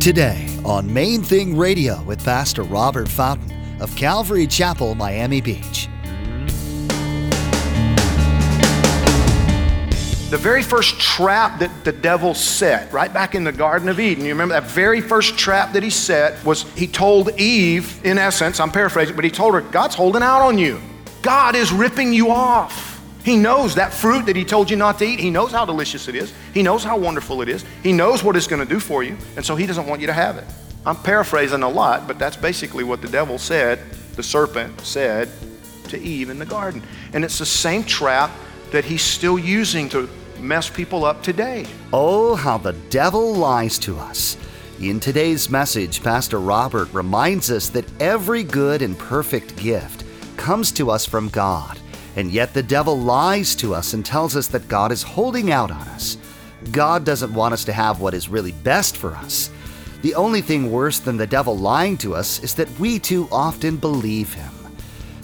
Today on Main Thing Radio with Pastor Robert Fountain of Calvary Chapel, Miami Beach. The very first trap that the devil set, right back in the Garden of Eden, you remember that very first trap that he set was he told Eve, in essence, I'm paraphrasing, but he told her, God's holding out on you. God is ripping you off. He knows that fruit that he told you not to eat. He knows how delicious it is. He knows how wonderful it is. He knows what it's going to do for you. And so he doesn't want you to have it. I'm paraphrasing a lot, but that's basically what the devil said, the serpent said to Eve in the garden. And it's the same trap that he's still using to mess people up today. Oh, how the devil lies to us. In today's message, Pastor Robert reminds us that every good and perfect gift comes to us from God, and yet the devil lies to us and tells us that God is holding out on us. God doesn't want us to have what is really best for us. The only thing worse than the devil lying to us is that we too often believe him.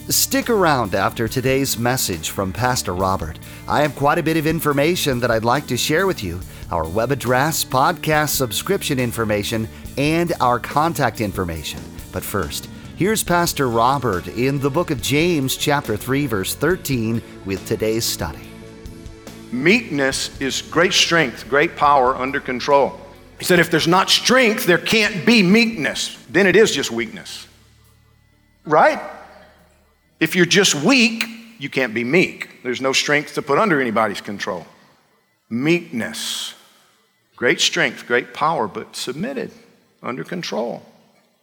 Stick around after today's message from Pastor Robert. I have quite a bit of information that I'd like to share with you our web address, podcast subscription information, and our contact information. But first, here's Pastor Robert in the book of James, chapter 3, verse 13, with today's study. Meekness is great strength, great power under control. He said, if there's not strength, there can't be meekness. Then it is just weakness. Right? If you're just weak, you can't be meek. There's no strength to put under anybody's control. Meekness, great strength, great power, but submitted, under control.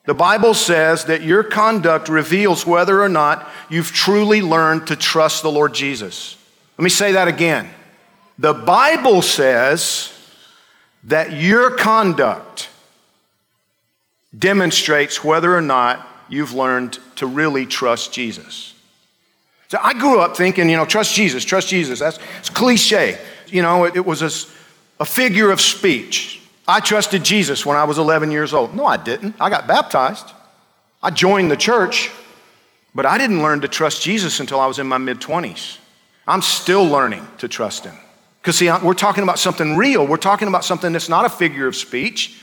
The Bible says that your conduct reveals whether or not you've truly learned to trust the Lord Jesus. Let me say that again. The Bible says that your conduct demonstrates whether or not you've learned to really trust Jesus. So I grew up thinking, you know, trust Jesus, trust Jesus. That's it's cliche. You know, it, it was a, a figure of speech. I trusted Jesus when I was 11 years old. No, I didn't. I got baptized. I joined the church, but I didn't learn to trust Jesus until I was in my mid 20s. I'm still learning to trust Him. Because, see, we're talking about something real. We're talking about something that's not a figure of speech.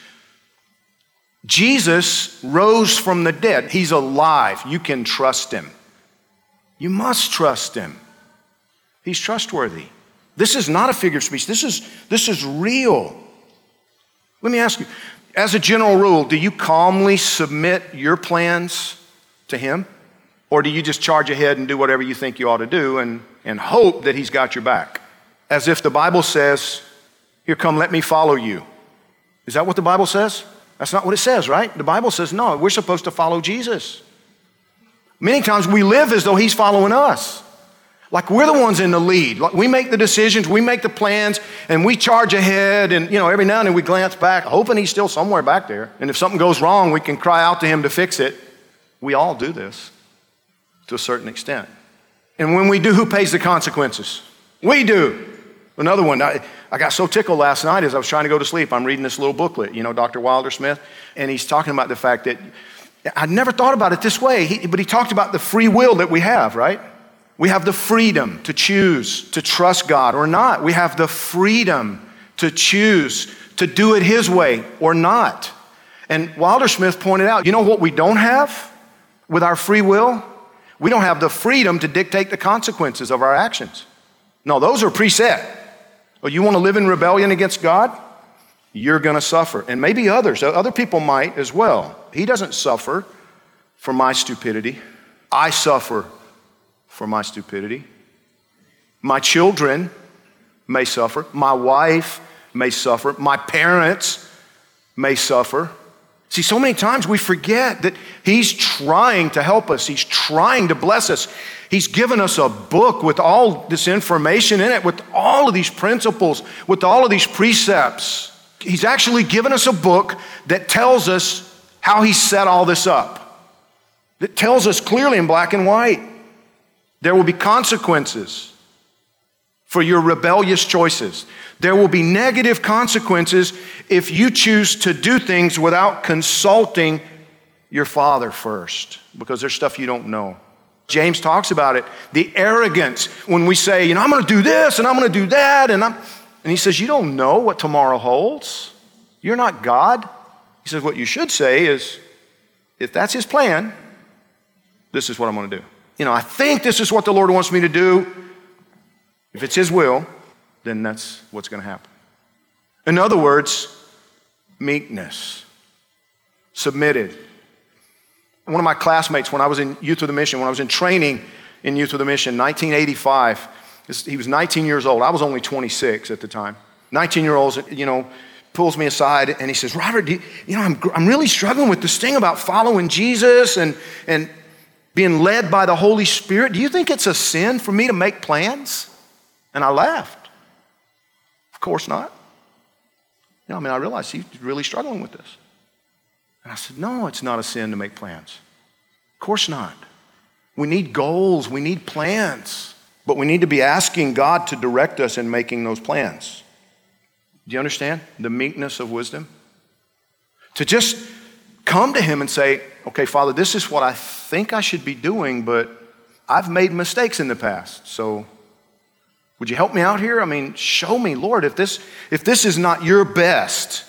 Jesus rose from the dead. He's alive. You can trust him. You must trust him. He's trustworthy. This is not a figure of speech. This is, this is real. Let me ask you, as a general rule, do you calmly submit your plans to him? Or do you just charge ahead and do whatever you think you ought to do and, and hope that he's got your back? As if the Bible says, Here, come, let me follow you. Is that what the Bible says? That's not what it says, right? The Bible says no, we're supposed to follow Jesus. Many times we live as though He's following us. Like we're the ones in the lead. Like we make the decisions, we make the plans, and we charge ahead. And you know, every now and then we glance back, hoping he's still somewhere back there. And if something goes wrong, we can cry out to him to fix it. We all do this to a certain extent. And when we do, who pays the consequences? We do. Another one, I, I got so tickled last night as I was trying to go to sleep. I'm reading this little booklet, you know, Dr. Wilder-Smith, and he's talking about the fact that I never thought about it this way, he, but he talked about the free will that we have, right? We have the freedom to choose to trust God or not. We have the freedom to choose to do it His way or not. And Wilder-Smith pointed out, you know what we don't have with our free will? We don't have the freedom to dictate the consequences of our actions. No, those are preset. Well, you want to live in rebellion against God? You're going to suffer. And maybe others, other people might as well. He doesn't suffer for my stupidity. I suffer for my stupidity. My children may suffer. My wife may suffer. My parents may suffer. See, so many times we forget that He's trying to help us, He's trying to bless us. He's given us a book with all this information in it, with all of these principles, with all of these precepts. He's actually given us a book that tells us how He set all this up, that tells us clearly in black and white there will be consequences for your rebellious choices. There will be negative consequences if you choose to do things without consulting your father first, because there's stuff you don't know. James talks about it. The arrogance when we say, you know, I'm going to do this and I'm going to do that, and I'm, and he says, you don't know what tomorrow holds. You're not God. He He says, What you should say is, if that's his plan, this is what I'm going to do. You know, I think this is what the Lord wants me to do. If it's his will, then that's what's going to happen. In other words, meekness, submitted. One of my classmates, when I was in Youth With A Mission, when I was in training in Youth With A Mission, 1985, he was 19 years old. I was only 26 at the time. 19 year olds, you know, pulls me aside and he says, Robert, you, you, know, I'm, I'm really struggling with this thing about following Jesus and, and being led by the Holy Spirit. Do you think it's a sin for me to make plans? And I laughed. Of course not. You know, I mean, I realized he's really struggling with this. And I said, No, it's not a sin to make plans. Of course not. We need goals, we need plans, but we need to be asking God to direct us in making those plans. Do you understand the meekness of wisdom? To just come to Him and say, Okay, Father, this is what I think I should be doing, but I've made mistakes in the past. So would you help me out here? I mean, show me, Lord, if this, if this is not your best,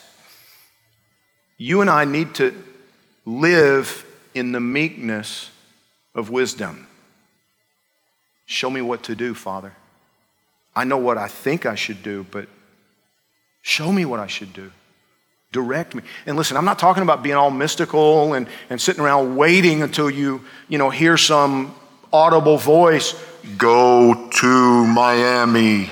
you and I need to live in the meekness of wisdom. Show me what to do, Father. I know what I think I should do, but show me what I should do. Direct me. And listen, I'm not talking about being all mystical and, and sitting around waiting until you, you know, hear some audible voice go to Miami.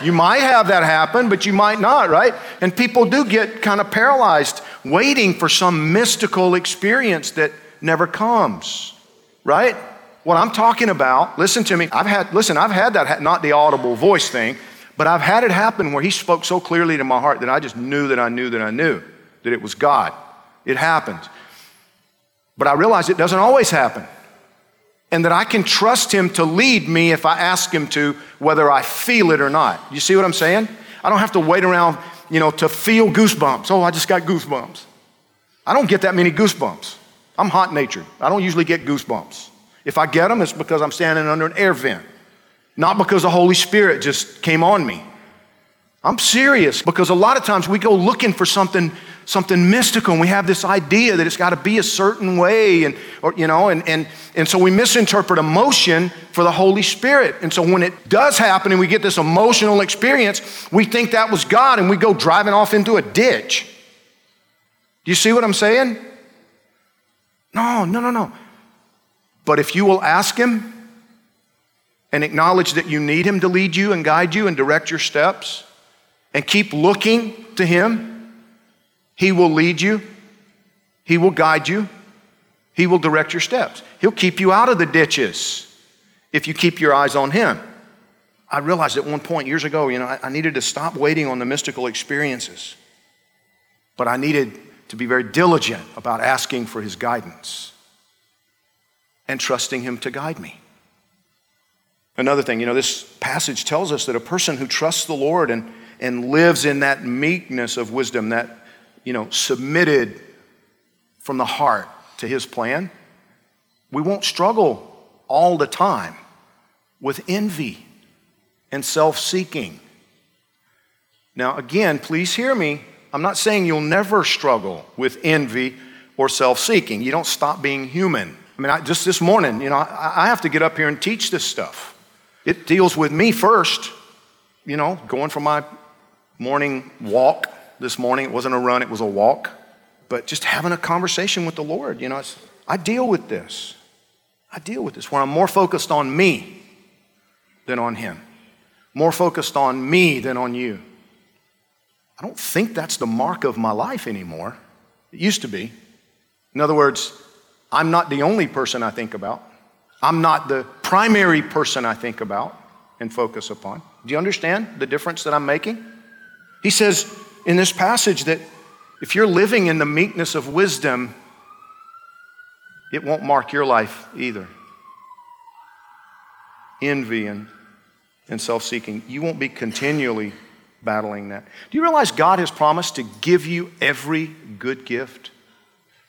You might have that happen, but you might not, right? And people do get kind of paralyzed waiting for some mystical experience that never comes, right? What I'm talking about, listen to me. I've had, listen, I've had that, not the audible voice thing, but I've had it happen where he spoke so clearly to my heart that I just knew that I knew that I knew that it was God. It happened. But I realize it doesn't always happen and that I can trust Him to lead me if I ask Him to, whether I feel it or not. You see what I'm saying? I don't have to wait around, you know, to feel goosebumps. Oh, I just got goosebumps. I don't get that many goosebumps. I'm hot natured. I don't usually get goosebumps. If I get them, it's because I'm standing under an air vent, not because the Holy Spirit just came on me. I'm serious because a lot of times we go looking for something something mystical and we have this idea that it's got to be a certain way and or you know and, and and so we misinterpret emotion for the holy spirit. And so when it does happen and we get this emotional experience we think that was god and we go driving off into a ditch. Do you see what i'm saying? No no no no. But if you will ask him and acknowledge that you need him to lead you and guide you and direct your steps and keep looking to him he will lead you, He will guide you, He will direct your steps. He'll keep you out of the ditches if you keep your eyes on Him. I realized at one point years ago, you know, I, I needed to stop waiting on the mystical experiences, but I needed to be very diligent about asking for His guidance and trusting Him to guide me. Another thing, you know, this passage tells us that a person who trusts the Lord and, and lives in that meekness of wisdom, that you know, submitted from the heart to his plan, we won't struggle all the time with envy and self seeking. Now, again, please hear me. I'm not saying you'll never struggle with envy or self seeking. You don't stop being human. I mean, I, just this morning, you know, I, I have to get up here and teach this stuff. It deals with me first, you know, going for my morning walk this morning. It wasn't a run, it was a walk. But just having a conversation with the Lord, you know, I deal with this. I deal with this where I'm more focused on me than on Him, more focused on me than on you. I don't think that's the mark of my life anymore. It used to be. In other words, I'm not the only person I think about. I'm not the primary person I think about and focus upon. Do you understand the difference that I'm making? He says, in this passage that if you're living in the meekness of wisdom, it won't mark your life either. Envy and, and self seeking. You won't be continually battling that. Do you realize God has promised to give you every good gift?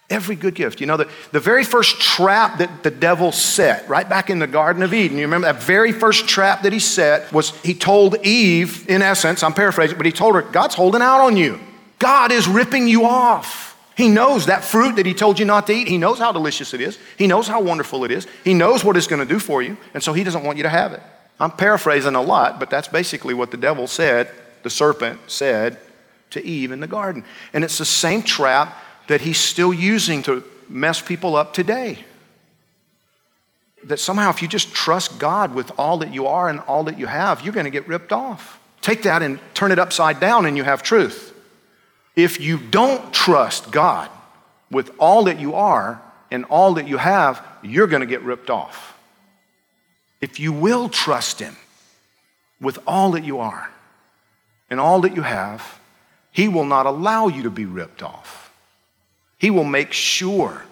Every good gift. You know, the, the very first trap that the devil set, right back in the Garden of Eden, you remember that very first trap that he set was he told Eve, in essence, I'm paraphrasing, but he told her, God's holding out on you. God is ripping you off. He knows that fruit that He told you not to eat. He knows how delicious it is. He knows how wonderful it is. He knows what it's going to do for you. And so He doesn't want you to have it. I'm paraphrasing a lot, but that's basically what the devil said, the serpent said to Eve in the garden. And it's the same trap that he's still using to mess people up today. That somehow, if you just trust God with all that you are and all that you have, you're going to get ripped off. Take that and turn it upside down, and you have truth. If you don't trust God with all that you are and all that you have, you're going to get ripped off. If you will trust Him with all that you are and all that you have, He will not allow you to be ripped off. He will make sure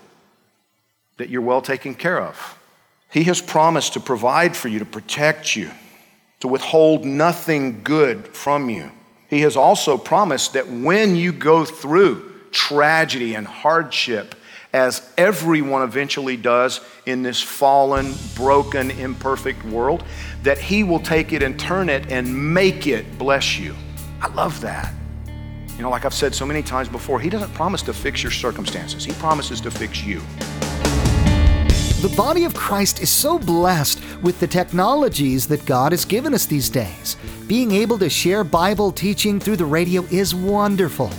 that you're well taken care of. He has promised to provide for you, to protect you, to withhold nothing good from you. He has also promised that when you go through tragedy and hardship, as everyone eventually does in this fallen, broken, imperfect world, that He will take it and turn it and make it bless you. I love that. You know, like I've said so many times before, He doesn't promise to fix your circumstances, He promises to fix you. The body of Christ is so blessed with the technologies that God has given us these days. Being able to share Bible teaching through the radio is wonderful.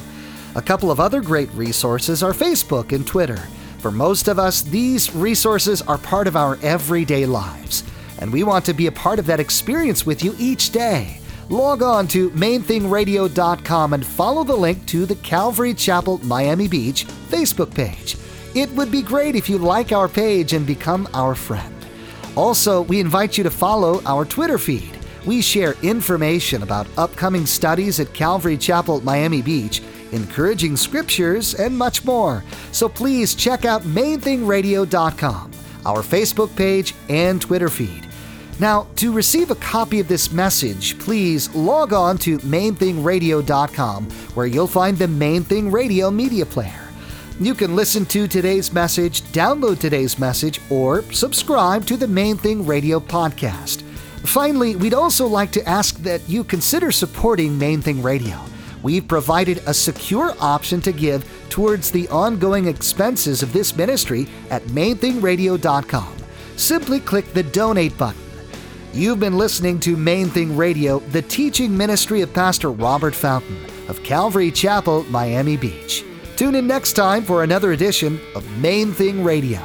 A couple of other great resources are Facebook and Twitter. For most of us, these resources are part of our everyday lives, and we want to be a part of that experience with you each day. Log on to mainthingradio.com and follow the link to the Calvary Chapel Miami Beach Facebook page. It would be great if you like our page and become our friend. Also, we invite you to follow our Twitter feed. We share information about upcoming studies at Calvary Chapel, Miami Beach, encouraging scriptures, and much more. So please check out mainthingradio.com, our Facebook page, and Twitter feed. Now, to receive a copy of this message, please log on to mainthingradio.com, where you'll find the Main Thing Radio media player. You can listen to today's message, download today's message, or subscribe to the Main Thing Radio podcast. Finally, we'd also like to ask that you consider supporting Main Thing Radio. We've provided a secure option to give towards the ongoing expenses of this ministry at mainthingradio.com. Simply click the donate button. You've been listening to Main Thing Radio, the teaching ministry of Pastor Robert Fountain of Calvary Chapel, Miami Beach. Tune in next time for another edition of Main Thing Radio.